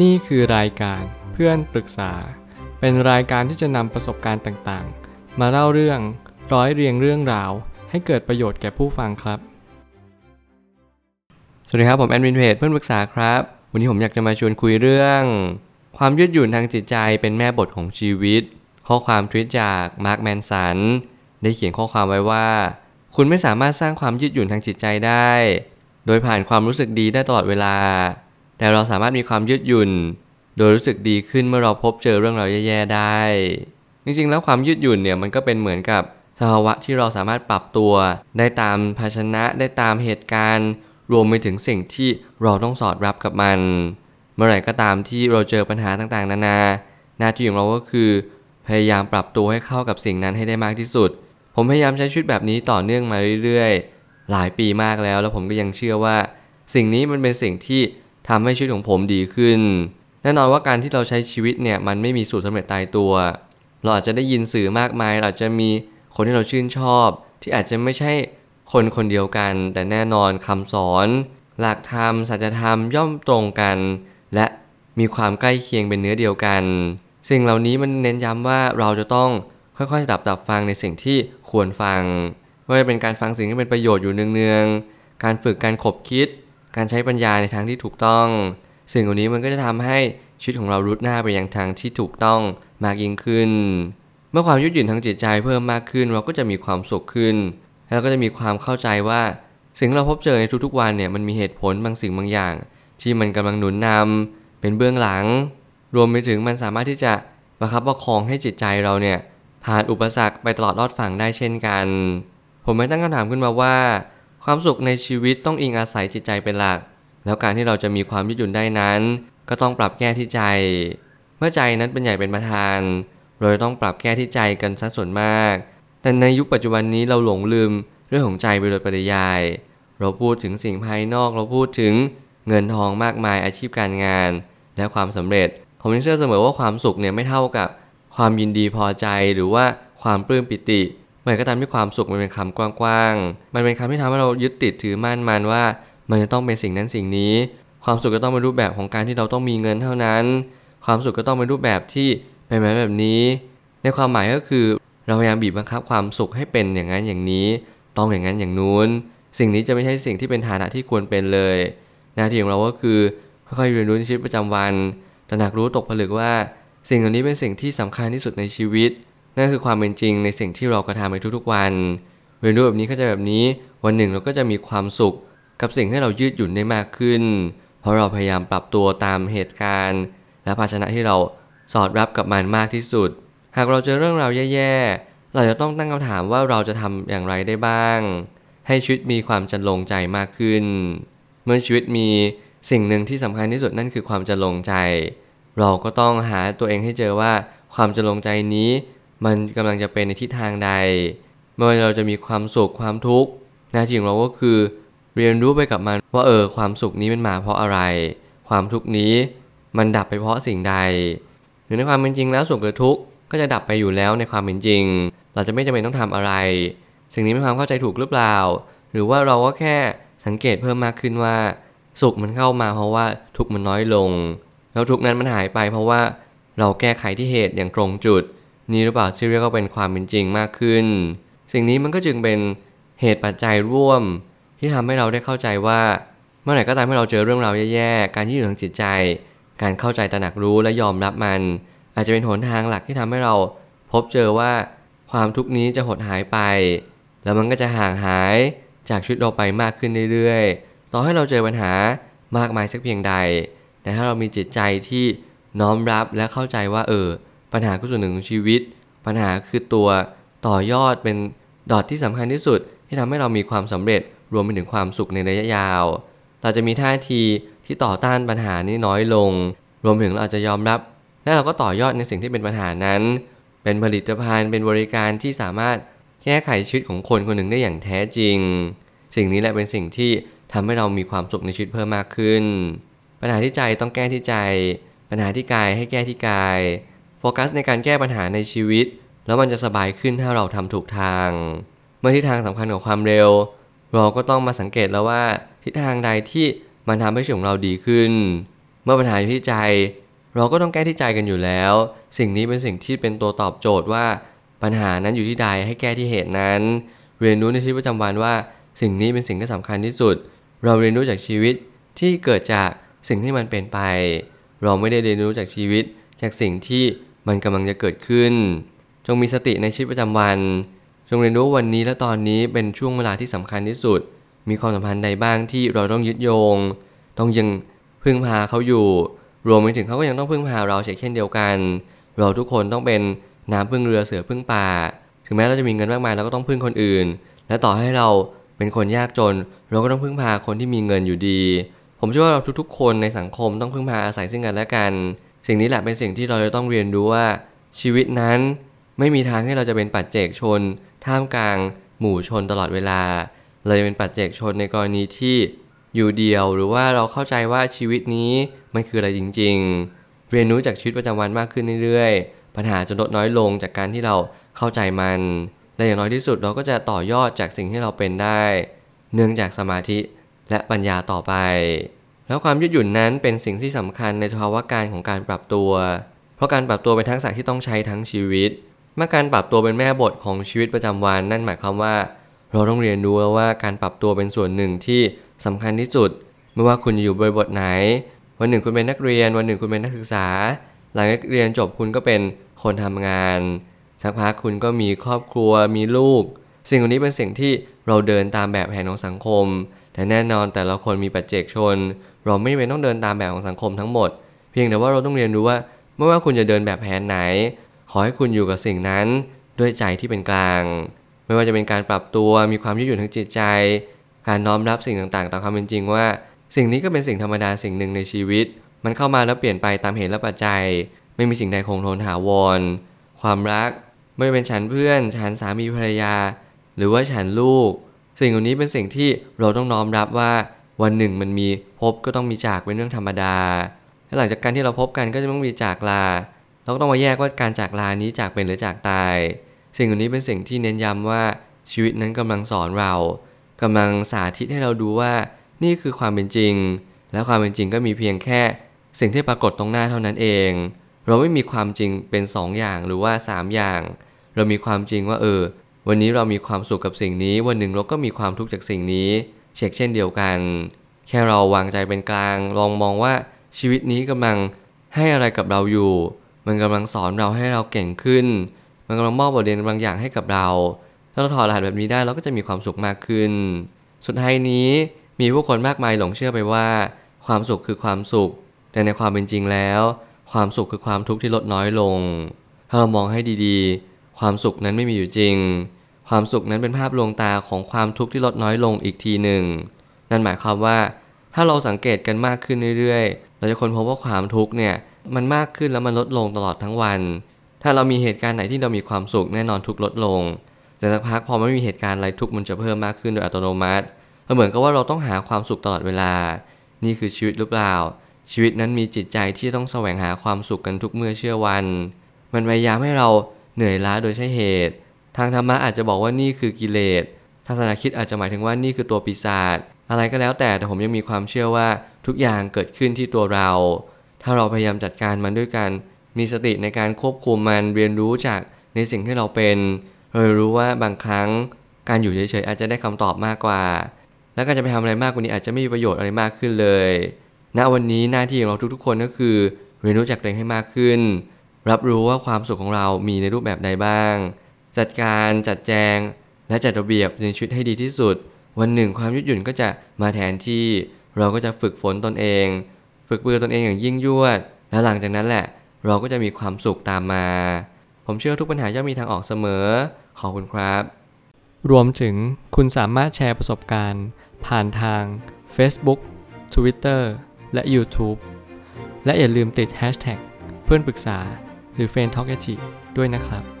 นี่คือรายการเพื่อนปรึกษา เป็นรายการที่จะนำประสบการณ์ต่างๆ มาเล่าเรื่องร้อยเรียงเรื่องราว ให้เกิดประโยชน์แก่ผู้ฟังครับ สวัสดีครับผมแอดมินเพจเพื่อนปรึกษาครับ วันนี้ผมอยากจะมาชวนคุยเรื่อง ความยืดหยุ่นทางจิตใจเป็นแม่บทของชีวิต ข้อความทวิตจากมาร์คแมนสันได้เขียนข้อความไว้ว่า คุณไม่สามารถสร้างความยืดหยุ่นทางจิตใจได้ โดยผ่านความรู้สึกดีได้ตลอดเวลา แต่เราสามารถมีความยืดหยุ่น โดยรู้สึกดีขึ้นเมื่อเราพบเจอเรื่องราวแย่ๆได้ จริงๆ แล้วความยืดหยุ่นเนี่ยมันก็เป็นเหมือนกับสภาวะที่เราสามารถปรับตัว ได้ตามภาชนะได้ตามเหตุการณ์ รวมไปถึงสิ่งที่เราต้องสอดรับกับมัน เมื่อไหร่ก็ตามที่เราเจอปัญหาต่างๆ นานา หน้าที่ของเราก็คือ พยายามปรับตัวให้เข้ากับสิ่งนั้นให้ได้มากที่สุด ผมพยายามใช้ชีวิตแบบนี้ต่อเนื่องมาเรื่อยๆ หลายปีมากแล้ว แล้วผมก็ยังเชื่อว่า สิ่งนี้มันเป็นสิ่งที่ ทำให้ชีวิตของผมดีขึ้น แน่นอนว่าการที่เราใช้ชีวิตเนี่ยมันไม่มีสูตรสำเร็จตายตัว เราอาจจะได้ยินสื่อมากมายเราอาจจะมีคนที่เราชื่นชอบ ที่อาจจะไม่ใช่คนคนเดียวกัน แต่แน่นอนคำสอน หลักธรรมสัจธรรมย่อมตรงกัน และมีความใกล้เคียงเป็นเนื้อเดียวกัน สิ่งเหล่านี้มันเน้นย้ำว่าเราจะต้องค่อยๆดับดับฟังในสิ่งที่ควรฟังไม่ว่าจะเป็นการฟังสิ่งที่เป็นประโยชน์อยู่เนืองๆการฝึกการขบคิด การใช้ปัญญาในทางที่ถูกต้อง สิ่งเหล่านี้มันก็จะทำให้ชีวิตของเรารุดหน้าไปยังทางที่ถูกต้องมากยิ่งขึ้น เมื่อความยืดหยุ่นทางจิตใจเพิ่มมากขึ้น เราก็จะมีความสุขขึ้น แล้วก็จะมีความเข้าใจว่าสิ่งที่เราพบเจอในทุกๆวันเนี่ยมันมีเหตุผลบางสิ่งบางอย่าง ที่มันกำลังหนุนนำเป็นเบื้องหลัง รวมไปถึงมันสามารถที่จะประคับประคองให้จิตใจเราเนี่ยผ่านอุปสรรคไปตลอดรอดฝั่งได้เช่นกัน ผมไม่ตั้งคำถามขึ้นมาว่า ความสุขในชีวิตต้องอิงอาศัยจิตใจเป็นหลัก แล้วการที่เราจะมีความยืดหยุ่นได้นั้น ก็ต้องปรับแก้ที่ใจ เมื่อใจนั้นเป็นใหญ่เป็นประธานเราต้องปรับแก้ที่ใจกันซะส่วนมาก แต่ในยุคปัจจุบันนี้เราหลงลืมเรื่องของใจไปโดยปริยาย เราพูดถึงสิ่งภายนอก เราพูดถึงเงินทองมากมายอาชีพการงาน และความสำเร็จ ผมยังเชื่อเสมอว่าความสุขเนี่ยไม่เท่ากับความยินดีพอใจหรือว่าความปลื้มปิติ เมื่อก็ตามที่ความสุขมันเป็นคำกว้างๆ มันเป็นคำที่ทำให้เรายึดติดถือมั่นมันว่า มันจะต้องเป็นสิ่งนั้นสิ่งนี้ ความสุขก็ต้องเป็นรูปแบบของการที่เราต้องมีเงินเท่านั้น ความสุขก็ต้องเป็นรูปแบบที่เป็นแบบแบบนี้ ในความหมายก็คือเราพยายามบีบบังคับความสุขให้เป็นอย่างนั้นอย่างนี้ ต้องอย่างนั้นอย่างนู้น สิ่งนี้จะไม่ใช่สิ่งที่เป็นฐานะที่ควรเป็นเลย หน้าที่ของเราก็คือค่อยๆเรียนรู้ในชีวิตประจำวันตระหนักรู้ตกผลึกว่า สิ่งเหล่านี้เป็นสิ่งที่สำคัญที่สุดในชีวิต นั่นคือความเป็นจริงในสิ่งที่เรากระทำในทุกๆวัน เรียนรู้แบบนี้เข้าใจแบบนี้ วันหนึ่งเราก็จะมีความสุข กับสิ่งที่เรายืดหยุ่นได้มากขึ้น เพราะเราพยายามปรับตัวตามเหตุการณ์ และภาชนะที่เราสอดรับกับมันมากที่สุด หากเราเจอเรื่องราวแย่ๆ เราจะต้องตั้งคำถามว่าเราจะทำอย่างไรได้บ้าง ให้ชีวิตมีความจันลงใจมากขึ้น เมื่อชีวิตมีสิ่งหนึ่งที่สำคัญที่สุดนั่นคือความจันลงใจ เราก็ต้องหาตัวเองให้เจอว่าความจันลงใจนี้ มันกำลังจะเป็นในทิศทางใด ไม่ว่าเราจะมีความสุขความทุกข์หน้าที่ของเราก็คือ เรียนรู้ไปกับมันว่าเออความสุขนี้มันมาเพราะอะไร ความทุกข์นี้มันดับไปเพราะสิ่งใดหรือในความเป็นจริงแล้วสุขหรือทุกข์ก็จะดับไปอยู่แล้วในความเป็นจริง เราจะไม่จำเป็นต้องทำอะไร สิ่งนี้เป็นความเข้าใจถูกหรือเปล่า หรือว่าเราก็แค่สังเกตเพิ่มมากขึ้นว่า สุขมันเข้ามาเพราะว่าทุกข์มันน้อยลง แล้วทุกข์นั้นมันหายไปเพราะว่าเราแก้ไขที่เหตุอย่างตรงจุด นี้หรือเปล่าที่เรียกว่าเป็นความเป็นจริงมากขึ้น สิ่งนี้มันก็จึงเป็นเหตุปัจจัยร่วม ที่ทำให้เราได้เข้าใจว่า เมื่อไหร่ก็ตามที่เราเจอเรื่องราวแย่ๆ การยืดหยุ่นจิตใจ การเข้าใจตระหนักรู้และยอมรับมัน อาจจะเป็นหนทางหลักที่ทำให้เราพบเจอว่าความทุกนี้จะหดหายไป แล้วมันก็จะห่างหายจากชีวิตเราไปมากขึ้นเรื่อยๆ ต่อให้เราเจอปัญหามากมายสักเพียงใด แต่ถ้าเรามีจิตใจที่น้อมรับและเข้าใจว่าเออ ปัญหาคือส่วนหนึ่งของชีวิต ปัญหาคือตัวต่อยอดเป็นดอทที่สำคัญที่สุด ที่ทำให้เรามีความสำเร็จรวมไปถึงความสุขในระยะยาว เราจะมีท่าทีที่ต่อต้านปัญหานี้น้อยลง รวมถึงเราจะยอมรับ และเราก็ต่อยอดในสิ่งที่เป็นปัญหานั้น เป็นผลิตภัณฑ์เป็นบริการที่สามารถแก้ไขชีวิตของคนคนหนึ่งได้อย่างแท้จริง สิ่งนี้แหละเป็นสิ่งที่ทำให้เรามีความสุขในชีวิตเพิ่มมากขึ้น ปัญหาที่ใจต้องแก้ที่ใจ ปัญหาที่กายให้แก้ที่กาย โฟกัสในการแก้ปัญหาในชีวิต แล้วมันจะสบายขึ้นถ้าเราทำถูกทาง เมื่อทิศทางสำคัญของความเร็ว เราก็ต้องมาสังเกตแล้วว่าทิศทางใดที่มันทำให้ชีวิตของเราดีขึ้น เมื่อปัญหาอยู่ที่ใจ เราก็ต้องแก้ที่ใจกันอยู่แล้ว สิ่งนี้เป็นสิ่งที่เป็นตัวตอบโจทย์ว่าปัญหานั้นอยู่ที่ใดให้แก้ที่เหตุนั้น เรียนรู้ในชีวิตประจำวันว่าสิ่งนี้เป็นสิ่งที่สำคัญที่สุด เราเรียนรู้จากชีวิตที่เกิดจากสิ่งที่มันเป็นไป เราไม่ได้เรียนรู้จากชีวิตจากสิ่งที่ มันกำลังจะเกิดขึ้น จงมีสติในชีวิตประจำวัน จงเรียนรู้วันนี้และตอนนี้เป็นช่วงเวลาที่สำคัญที่สุด มีความสัมพันธ์ใดบ้างที่เราต้องยึดโยง ต้องยังพึ่งพาเขาอยู่ รวมไปถึงเขาก็ยังต้องพึ่งพาเราเช่นเดียวกัน เราทุกคนต้องเป็นน้ำพึ่งเรือเสือพึ่งป่า ถึงแม้เราจะมีเงินมากมายเราก็ต้องพึ่งคนอื่น และต่อให้เราเป็นคนยากจน เราก็ต้องพึ่งพาคนที่มีเงินอยู่ดี ผมเชื่อว่าเราทุกๆ คนในสังคมต้องพึ่งพาอาศัยซึ่งกันและกัน สิ่งนี้แหละเป็นสิ่งที่เราจะต้องเรียนรู้ว่าชีวิตนั้นไม่มีทางให้เราจะเป็นปัจเจกชน ท่ามกลางหมู่ชนตลอดเวลาเราจะเป็นปัจเจกชนในกรณีที่อยู่เดียวหรือว่าเราเข้าใจว่าชีวิตนี้มันคืออะไรจริง ๆ เรียนรู้จากชีวิตประจำวันมากขึ้นเรื่อยๆ ปัญหาจะลดน้อยลงจากการที่เราเข้าใจมันแต่อย่างน้อยที่สุดเราก็จะต่อยอดจากสิ่งที่เราเป็นได้ เนื่องจากสมาธิและปัญญาต่อไป แล้วความยืดหยุ่นนั้นเป็นสิ่งที่สำคัญในภาวะการของการปรับตัว เพราะการปรับตัวเป็นทักษะที่ต้องใช้ทั้งชีวิตเมื่อการปรับตัวเป็นแม่บทของชีวิตประจำวันนั่นหมายความว่า เราต้องเรียนรู้ว่าการปรับตัวเป็นส่วนหนึ่งที่สำคัญที่สุด ไม่ว่าคุณอยู่บริบทไหน วันหนึ่งคุณเป็นนักเรียน วันหนึ่งคุณเป็นนักศึกษา หลังจากเรียนจบคุณก็เป็นคนทำงานสักพักคุณก็มีครอบครัวมีลูก สิ่งเหล่านี้เป็นสิ่งที่เราเดินตามแบบแผนของสังคม แต่แน่นอนแต่ละคนมีปัจเจกชน เราไม่จำเป็นต้องเดินตามแบบของสังคมทั้งหมด เพียงแต่ว่าเราต้องเรียนรู้ว่าไม่ว่าคุณจะเดินแบบแผนไหน ขอให้คุณอยู่กับสิ่งนั้นด้วยใจที่เป็นกลาง ไม่ว่าจะเป็นการปรับตัวมีความยืดหยุ่นทางจิตใจ การน้อมรับสิ่งต่างๆตามความเป็นจริงว่า สิ่งนี้ก็เป็นสิ่งธรรมดาสิ่งหนึ่งในชีวิต มันเข้ามาแล้วเปลี่ยนไปตามเหตุและปัจจัย ไม่มีสิ่งใดคงทนถาวร ความรักไม่เป็นฉันเพื่อน ฉันสามีภรรยา หรือว่าฉันลูก สิ่งเหล่านี้เป็นสิ่งที่เราต้องน้อมรับว่า วันหนึ่งมันมีพบก็ต้องมีจากเป็นเรื่องธรรมดาและหลังจากการที่เราพบกันก็จะต้องมีจากลา เราก็ต้องมาแยกว่าการจากลานี้จากเป็นหรือจากตาย สิ่งเหล่านี้เป็นสิ่งที่เน้นย้ำว่าชีวิตนั้นกำลังสอนเรากำลังสาธิตให้เราดูว่านี่คือความเป็นจริง และความเป็นจริงก็มีเพียงแค่ สิ่งที่ปรากฏตรงหน้าเท่านั้นเอง เราไม่มีความจริงเป็น2ออย่างหรือว่า 3 อย่าง เรามีความจริงว่าเออ วันนี้เรามีความสุขกับสิ่งนี้ วันหนึ่งเราก็มีความทุกข์จากสิ่งนี้ เช็คเช่นเดียวกัน แค่เราวางใจเป็นกลาง ลองมองว่าชีวิตนี้กำลังให้อะไรกับเราอยู่ มันกำลังสอนเราให้เราเก่งขึ้น มันกำลังมอบบทเรียนบางอย่างให้กับเรา ถ้าเราถอดรหัสแบบนี้ได้เราก็จะมีความสุขมากขึ้น สุดท้ายนี้มีผู้คนมากมายหลงเชื่อไปว่า ความสุขคือความสุข แต่ในความเป็นจริงแล้ว ความสุขคือความทุกข์ที่ลดน้อยลง ถ้าเรามองให้ดีๆ ความสุขนั้นไม่มีอยู่จริง ความสุขนั้นเป็นภาพลวงตาของความทุกข์ที่ลดน้อยลงอีกทีหนึ่ง นั่นหมายความว่า ถ้าเราสังเกตกันมากขึ้นเรื่อยๆ เราจะค้นพบว่าความทุกข์เนี่ยมันมากขึ้นแล้วมันลดลงตลอดทั้งวัน ถ้าเรามีเหตุการณ์ไหนที่เรามีความสุขแน่นอนทุกข์ลดลงแต่สักพักพอไม่มีเหตุการณ์อะไรทุกข์มันจะเพิ่มมากขึ้นโดยอัตโนมัติเหมือนกับว่าเราต้องหาความสุขตลอดเวลา นี่คือชีวิตหรือเปล่า ชีวิตนั้นมีจิตใจที่ต้องแสวงหาความสุขกันทุกเมื่อเชื่อวัน มันพยายามให้เราเหนื่อยล้าโดยใช่เหตุ ทางธรรมะอาจจะบอกว่านี่คือกิเลสทัศนคิดอาจจะหมายถึงว่านี่คือตัวปีศาจอะไรก็แล้วแต่แต่ผมยังมีความเชื่อว่าทุกอย่างเกิดขึ้นที่ตัวเรา ถ้าเราพยายามจัดการมันด้วยกัน มีสติในการควบคุมมันเรียนรู้จากในสิ่งที่เราเป็นเรารู้ว่าบางครั้งการอยู่เฉยๆอาจจะได้คำตอบมากกว่า แล้วก็จะไปทำอะไรมากกว่านี้อาจจะไม่มีประโยชน์อะไรมากขึ้นเลย ณวันนี้หน้าที่ของเราทุกๆ คนก็คือ เรียนรู้จักตัวเองให้มากขึ้น รับรู้ว่าความสุขของเรามีในรูปแบบใดบ้าง จัดการจัดแจง และจัดระเบียบในชีวิตให้ดีที่สุด วันหนึ่งความยืดหยุ่นก็จะมาแทนที่ เราก็จะฝึกฝนตนเอง ฝึกปือตนเองอย่างยิ่งยวด และหลังจากนั้นแหละ เราก็จะมีความสุขตามมา ผมเชื่อทุกปัญหาย่อมมีทางออกเสมอ ขอบคุณครับ รวมถึงคุณสามารถแชร์ประสบการณ์ ผ่านทาง Facebook Twitter และ YouTube และอย่าลืมติด Hashtag เพื่อนปรึกษาหรือ f r ร e n d t a l k ด้วยนะครับ